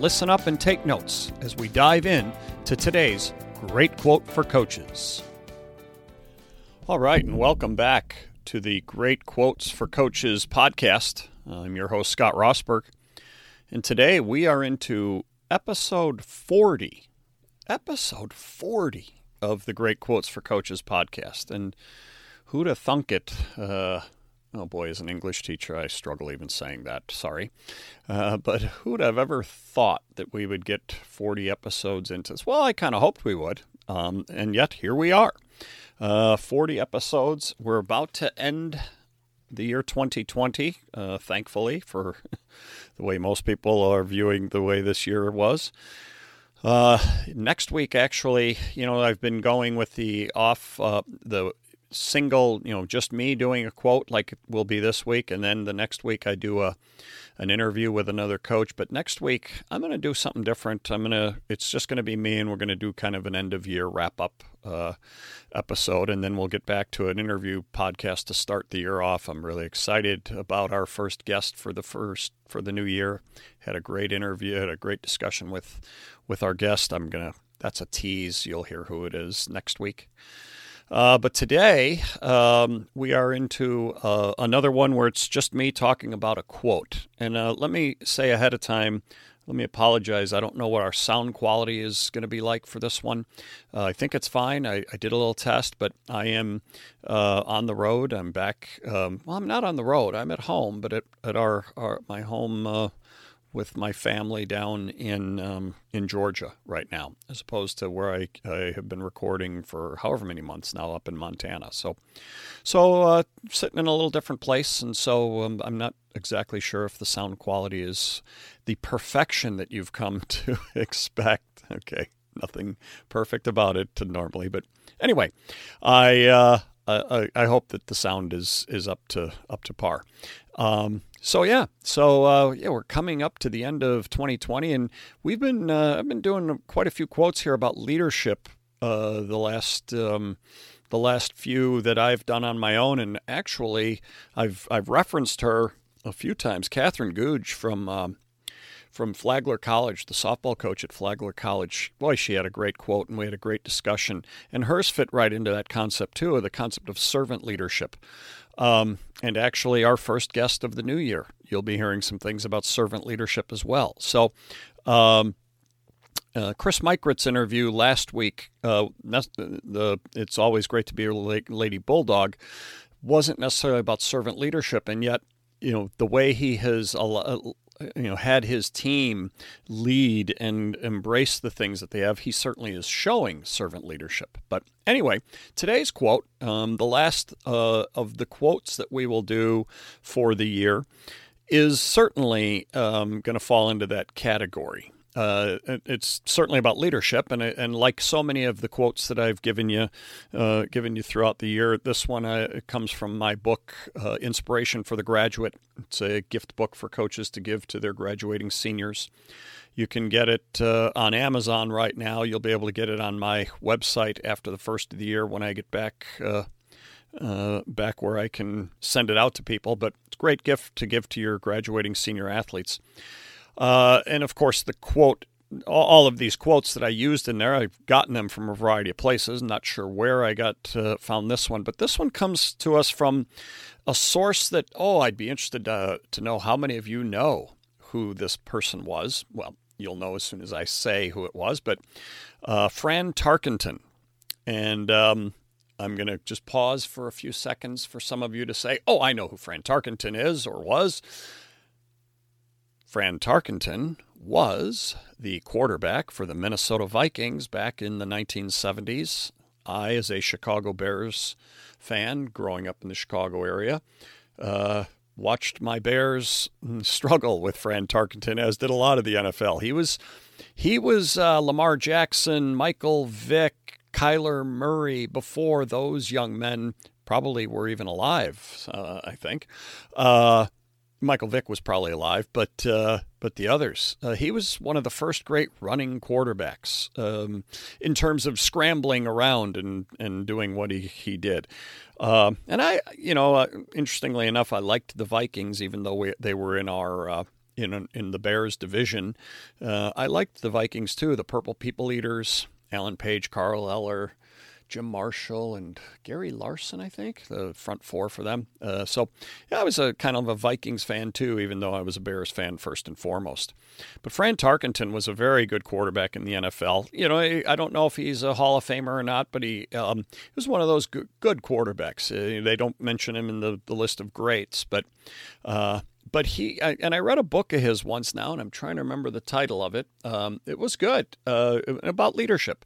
listen up, and take notes as we dive in to today's great quote for coaches. All right, and welcome back to the Great Quotes for Coaches podcast. I'm your host, Scott Rosberg. And today we are into episode 40. Episode 40 of the Great Quotes for Coaches podcast. And who'd have thunk it? Uh, oh boy, as an English teacher, I struggle even saying that. Sorry. Uh, but who'd have ever thought that we would get 40 episodes into this? Well, I kind of hoped we would. Um, and yet, here we are. Uh, 40 episodes. We're about to end the year 2020, uh, thankfully, for the way most people are viewing the way this year was. Uh, next week, actually, you know, I've been going with the off, uh, the single, you know, just me doing a quote like it will be this week, and then the next week I do a an interview with another coach. But next week I'm going to do something different. I'm going to it's just going to be me, and we're going to do kind of an end of year wrap up uh, episode, and then we'll get back to an interview podcast to start the year off. I'm really excited about our first guest for the first for the new year. Had a great interview, had a great discussion with with our guest. I'm gonna that's a tease. You'll hear who it is next week. Uh, but today um, we are into uh, another one where it's just me talking about a quote. And uh, let me say ahead of time, let me apologize. I don't know what our sound quality is going to be like for this one. Uh, I think it's fine. I, I, did a little test, but I am uh, on the road. I'm back. Um, well, I'm not on the road. I'm at home, but at, at our, our my home uh, with my family down in um, in Georgia right now, as opposed to where I, I have been recording for however many months now up in Montana. So, so uh, sitting in a little different place, and so um, I'm not exactly sure if the sound quality is the perfection that you've come to expect. Okay, nothing perfect about it normally, but anyway, I. Uh, I, I hope that the sound is is up to up to par. Um, so yeah, so uh, yeah, we're coming up to the end of 2020, and we've been uh, I've been doing quite a few quotes here about leadership uh, the last um, the last few that I've done on my own, and actually I've I've referenced her a few times. Catherine Googe from um, from Flagler College, the softball coach at Flagler College. Boy, she had a great quote, and we had a great discussion. And hers fit right into that concept too, the concept of servant leadership. Um, and actually, our first guest of the new year, you'll be hearing some things about servant leadership as well. So, um, uh, Chris Micharit's interview last week, uh, the It's Always Great to Be a Lady Bulldog, wasn't necessarily about servant leadership, and yet, you know, the way he has you know had his team lead and embrace the things that they have he certainly is showing servant leadership. But anyway today's quote um, the last uh, of the quotes that we will do for the year is certainly um, going to fall into that category uh, it's certainly about leadership, and and like so many of the quotes that I've given you, uh, given you throughout the year, this one uh, comes from my book, uh, Inspiration for the Graduate. It's a gift book for coaches to give to their graduating seniors. You can get it uh, on Amazon right now. You'll be able to get it on my website after the first of the year when I get back. Uh, back where I can send it out to people, but it's a great gift to give to your graduating senior athletes. Uh, and of course, the quote, all of these quotes that I used in there, I've gotten them from a variety of places. Not sure where I got uh, found this one, but this one comes to us from a source that, oh, I'd be interested to, to know how many of you know who this person was. Well, you'll know as soon as I say who it was, but uh, Fran Tarkenton. And um, I'm going to just pause for a few seconds for some of you to say, oh, I know who Fran Tarkenton is or was. Fran Tarkenton was the quarterback for the Minnesota Vikings back in the 1970s. I, as a Chicago Bears fan growing up in the Chicago area, uh, watched my Bears struggle with Fran Tarkenton, as did a lot of the NFL. He was he was uh, Lamar Jackson, Michael Vick, Kyler Murray before those young men probably were even alive. Uh, I think. Michael Vick was probably alive, but uh, but the others. Uh, he was one of the first great running quarterbacks um, in terms of scrambling around and, and doing what he, he did. Uh, and I, you know, uh, interestingly enough, I liked the Vikings, even though we, they were in our uh, in in the Bears division. Uh, I liked the Vikings too. The Purple People Eaters, Alan Page, Carl Eller, Jim Marshall and Gary Larsen, I think, the front four for them. Uh, so yeah, I was a kind of a Vikings fan too, even though I was a Bears fan first and foremost. But Fran Tarkenton was a very good quarterback in the NFL. You know, I, I don't know if he's a Hall of Famer or not, but he, um, he was one of those good, good quarterbacks. Uh, they don't mention him in the, the list of greats, but uh, but he and I read a book of his once now, and I'm trying to remember the title of it. Um, it was good uh, about leadership.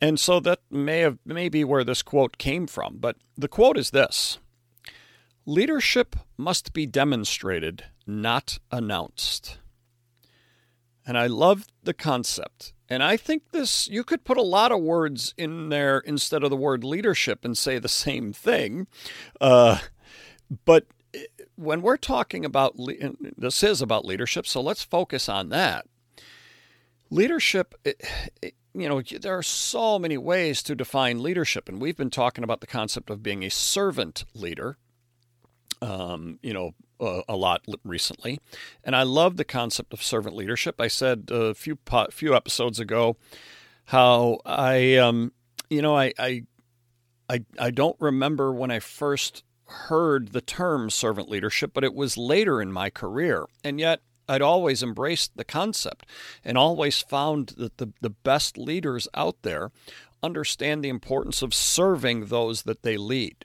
And so that may have may be where this quote came from, but the quote is this Leadership must be demonstrated, not announced. And I love the concept. And I think this, you could put a lot of words in there instead of the word leadership and say the same thing. Uh, but when we're talking about, this is about leadership, so let's focus on that. Leadership, you know, there are so many ways to define leadership, and we've been talking about the concept of being a servant leader, um, you know, uh, a lot recently, and I love the concept of servant leadership. I said a few few episodes ago how I, um, you know, I, I, I, I don't remember when I first heard the term servant leadership, but it was later in my career, and yet I'd always embraced the concept and always found that the, the best leaders out there understand the importance of serving those that they lead.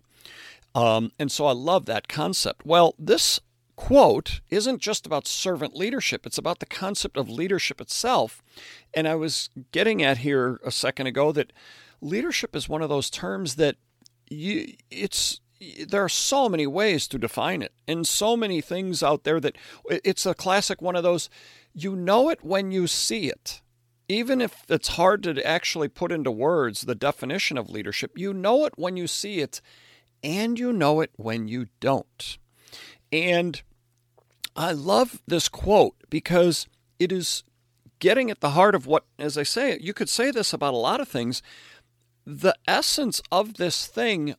Um, and so I love that concept. Well, this quote isn't just about servant leadership, it's about the concept of leadership itself. And I was getting at here a second ago that leadership is one of those terms that you, it's there are so many ways to define it and so many things out there that it's a classic one of those you know it when you see it. Even if it's hard to actually put into words the definition of leadership you know it when you see it and you know it when you don't. And i love this quote because it is getting at the heart of what as i say you could say this about a lot of things. The essence of this thing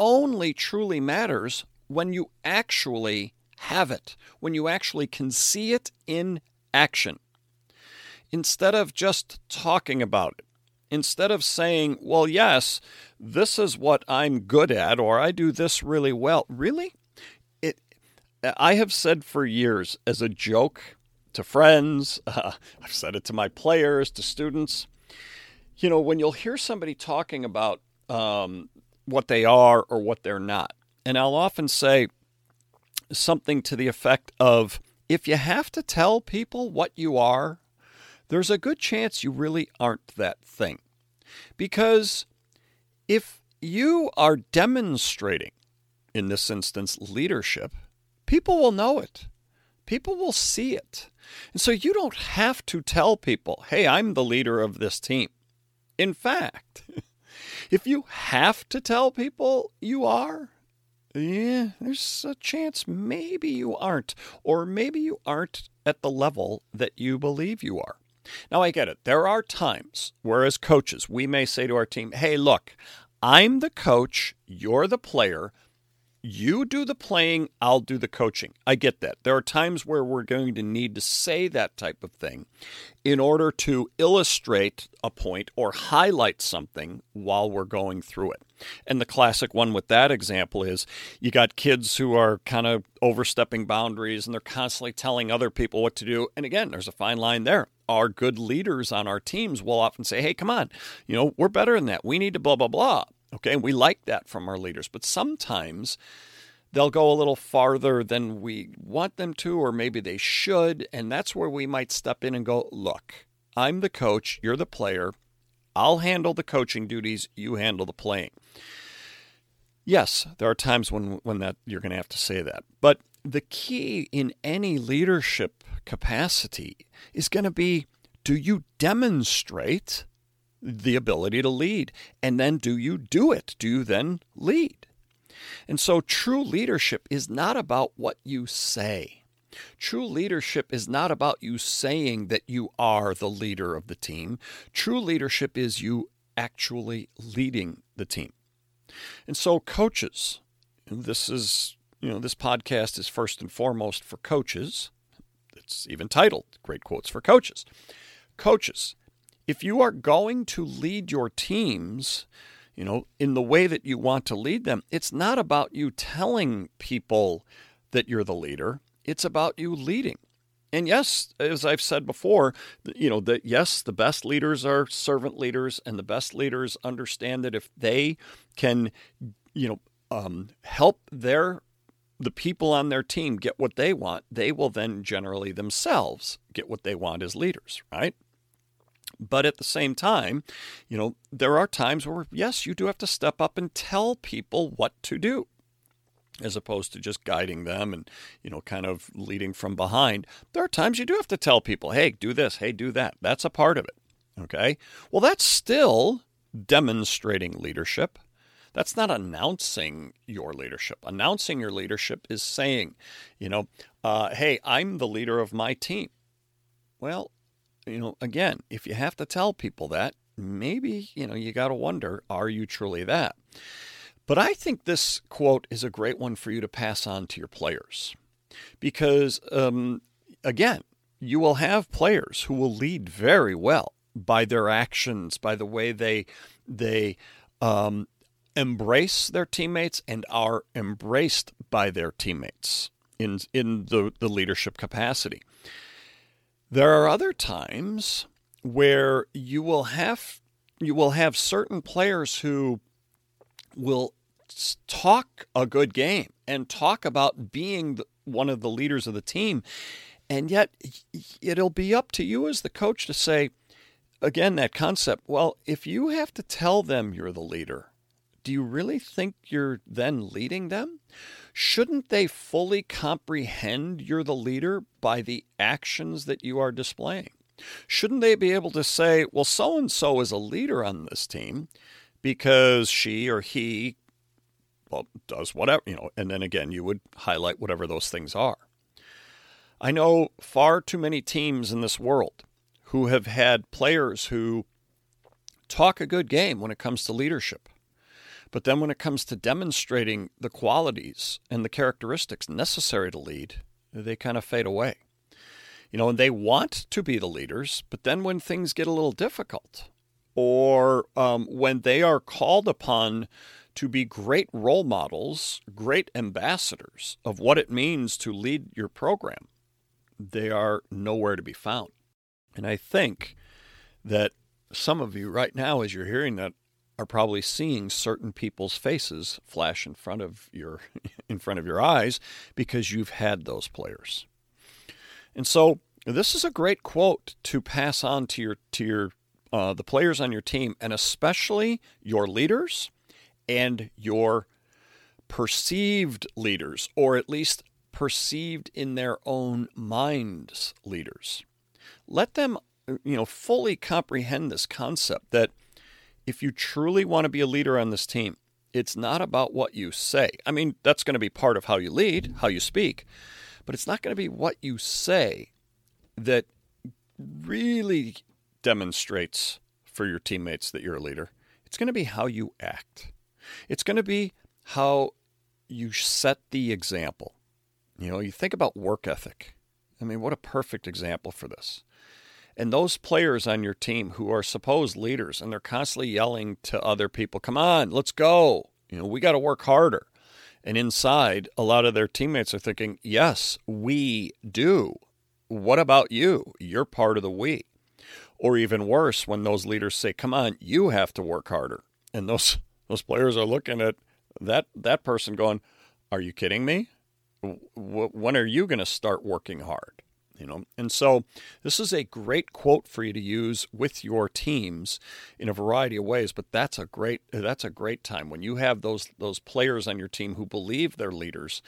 only truly matters when you actually have it, when you actually can see it in action. Instead of just talking about it, instead of saying, well, yes, this is what I'm good at, or I do this really well. Really? It, I have said for years as a joke to friends, uh, I've said it to my players, to students. You know, when you'll hear somebody talking about um, what they are or what they're not. And I'll often say something to the effect of if you have to tell people what you are, there's a good chance you really aren't that thing. Because if you are demonstrating, in this instance, leadership, people will know it. People will see it. And so you don't have to tell people, hey, I'm the leader of this team. In fact, If you have to tell people you are, yeah, there's a chance maybe you aren't, or maybe you aren't at the level that you believe you are. Now, I get it. There are times where, as coaches, we may say to our team, hey, look, I'm the coach, you're the player you do the playing, I'll do the coaching. I get that. There are times where we're going to need to say that type of thing in order to illustrate a point or highlight something while we're going through it. And the classic one with that example is you got kids who are kind of overstepping boundaries and they're constantly telling other people what to do. And again, there's a fine line there. Our good leaders on our teams will often say, hey, come on, you know, we're better than that. We need to blah, blah, blah. Okay, we like that from our leaders, but sometimes they'll go a little farther than we want them to, or maybe they should. And that's where we might step in and go, look, I'm the coach, you're the player. I'll handle the coaching duties, you handle the playing. Yes, there are times when when that you're going to have to say that. But the key in any leadership capacity is going to be do you demonstrate the ability to lead and then do you do it? Do you then lead? And so true leadership is not about what you say. True leadership is not about you saying that you are the leader of the team. True leadership is you actually leading the team. And so, coaches, this is, you know, this podcast is first and foremost for coaches. It's even titled Great Quotes for Coaches. Coaches, if you are going to lead your teams, you know, in the way that you want to lead them, it's not about you telling people that you're the leader. It's about you leading. And yes, as I've said before, you know, that yes, the best leaders are servant leaders, and the best leaders understand that if they can, you know, um, help their the people on their team get what they want, they will then generally themselves get what they want as leaders, right? But at the same time, you know, there are times where, yes, you do have to step up and tell people what to do as opposed to just guiding them and you know kind of leading from behind. There are times you do have to tell people hey do this hey do that. That's a part of it okay? Well that's still demonstrating leadership. That's not announcing your leadership. Announcing your leadership is saying you know uh, hey i'm the leader of my team. Well you know again if you have to tell people that maybe you know you got to wonder are you truly that but I think this quote is a great one for you to pass on to your players because, um, again, you will have players who will lead very well by their actions, by the way they they um, embrace their teammates and are embraced by their teammates in in the, the leadership capacity. There are other times where you will have you will have certain players who will talk a good game and talk about being the, one of the leaders of the team. And yet, it'll be up to you as the coach to say, again, that concept well, if you have to tell them you're the leader, do you really think you're then leading them? Shouldn't they fully comprehend you're the leader by the actions that you are displaying? Shouldn't they be able to say, well, so and so is a leader on this team because she or he well, does whatever, you know, and then again, you would highlight whatever those things are. I know far too many teams in this world who have had players who talk a good game when it comes to leadership. But then when it comes to demonstrating the qualities and the characteristics necessary to lead, they kind of fade away. You know, and they want to be the leaders, but then when things get a little difficult, or um, when they are called upon to be great role models, great ambassadors of what it means to lead your program, they are nowhere to be found. And I think that some of you right now, as you're hearing that, are probably seeing certain people's faces flash in front of your in front of your eyes because you've had those players. And so this is a great quote to pass on to your to your uh, the players on your team and especially your leaders and your perceived leaders, or at least perceived in their own minds leaders. Let them, you know, fully comprehend this concept that if you truly want to be a leader on this team, it's not about what you say. I mean, that's going to be part of how you lead, how you speak, but it's not going to be what you say that really demonstrates for your teammates that you're a leader. It's going to be how you act. It's going to be how you set the example. You know, you think about work ethic. I mean, what a perfect example for this. And those players on your team who are supposed leaders and they're constantly yelling to other people, come on, let's go. You know, we got to work harder. And inside, a lot of their teammates are thinking, yes, we do. What about you? You're part of the we. Or even worse, when those leaders say, come on, you have to work harder. And those those players are looking at that that person going, "Are you kidding me? when are you going to start working hard?" You know and so this is a great quote for you to use with your teams in a variety of ways but that's a great that's a great time when you have those those players on your team who believe they're leaders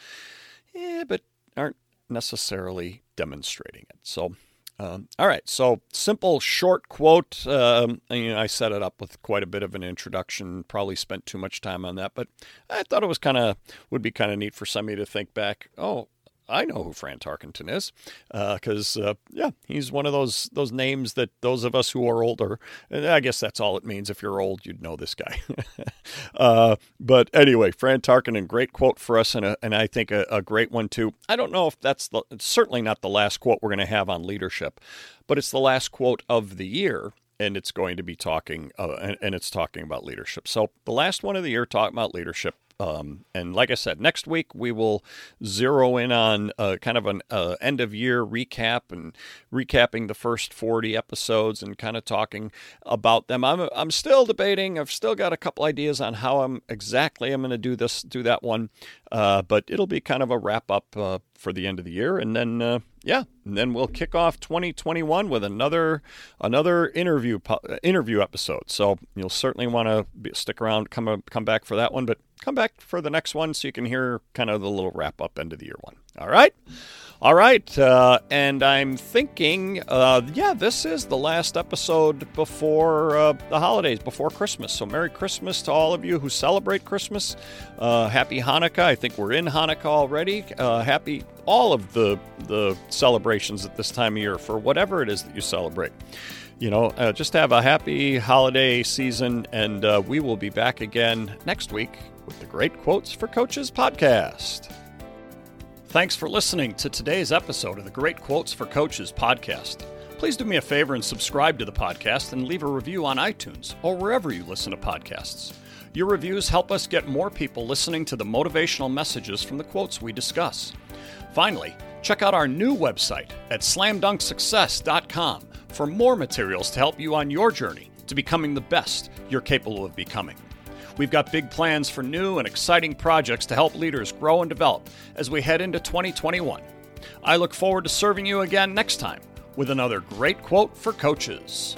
yeah, but aren't necessarily demonstrating it so um, all right, so simple, short quote. Um, you know, I set it up with quite a bit of an introduction. Probably spent too much time on that, but I thought it was kind of would be kind of neat for somebody to think back. Oh, I know who Fran Tarkenton is, because uh, uh, yeah, he's one of those those names that those of us who are older, and I guess that's all it means. If you're old, you'd know this guy. uh, but anyway, Fran Tarkenton, great quote for us, and a, and I think a, a, great one too. I don't know if that's the certainly not the last quote we're going to have on leadership, but it's the last quote of the year and it's going to be talking uh, and, and, it's talking about leadership. So the last one of the year talking about leadership um, and like I said, next week we will zero in on uh, kind of an uh, end of year recap and recapping the first 40 episodes and kind of talking about them. I'm, I'm still debating. I've still got a couple ideas on how I'm exactly I'm going to do this, do that one. Uh, but it'll be kind of a wrap up uh, for the end of the year, and then uh, yeah, and then we'll kick off 2021 with another another interview interview episode. So you'll certainly want to stick around, come come back for that one, but come back for the next one so you can hear kind of the little wrap up end of the year one. All right. All right, uh, and I'm thinking, uh, yeah, this is the last episode before uh, the holidays, before Christmas. So, Merry Christmas to all of you who celebrate Christmas. Uh, happy Hanukkah. I think we're in Hanukkah already. Uh, happy all of the the celebrations at this time of year for whatever it is that you celebrate. You know, uh, just have a happy holiday season, and we will be back again next week with the Great Quotes for Coaches podcast. Thanks for listening to today's episode of the Great Quotes for Coaches podcast. Please do me a favor and subscribe to the podcast and leave a review on iTunes or wherever you listen to podcasts. Your reviews help us get more people listening to the motivational messages from the quotes we discuss. Finally, check out our new website at slamdunksuccess.com for more materials to help you on your journey to becoming the best you're capable of becoming. We've got big plans for new and exciting projects to help leaders grow and develop as we head into 2021. I look forward to serving you again next time with another great quote for coaches.